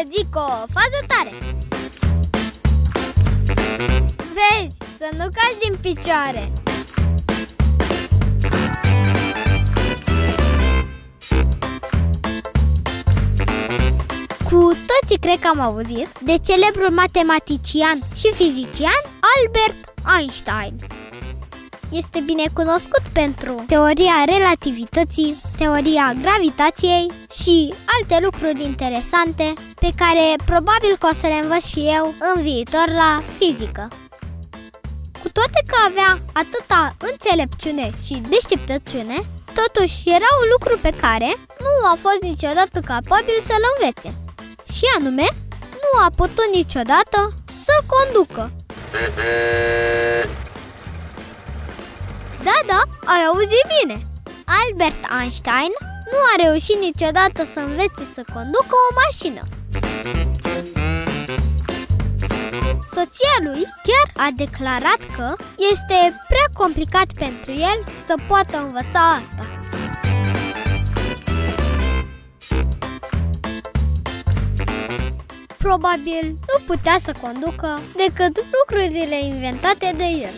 să zic o fază tare Vezi, să nu cazi din picioare Cu toții cred că am auzit de celebrul matematician și fizician Albert Einstein. Este bine cunoscut pentru teoria relativității, teoria gravitației și alte lucruri interesante pe care probabil că o să le învăț și eu în viitor la fizică. Cu toate că avea atâta înțelepciune și deșteptăciune, totuși era un lucru pe care nu a fost niciodată capabil să-l învețe și anume nu a putut niciodată să conducă. Ai auzit bine! Albert Einstein nu a reușit niciodată să învețe să conducă o mașină. Soția lui chiar a declarat că este prea complicat pentru el să poată învăța asta. probabil nu putea să conducă decât lucrurile inventate de el.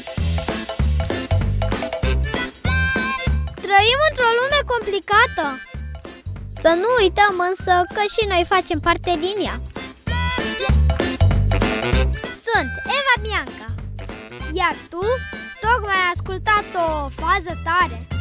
Trăim într-o lume complicată. Să nu uităm însă că și noi facem parte din ea. Sunt Eva Bianca, iar tu tocmai ai ascultat o fază tare.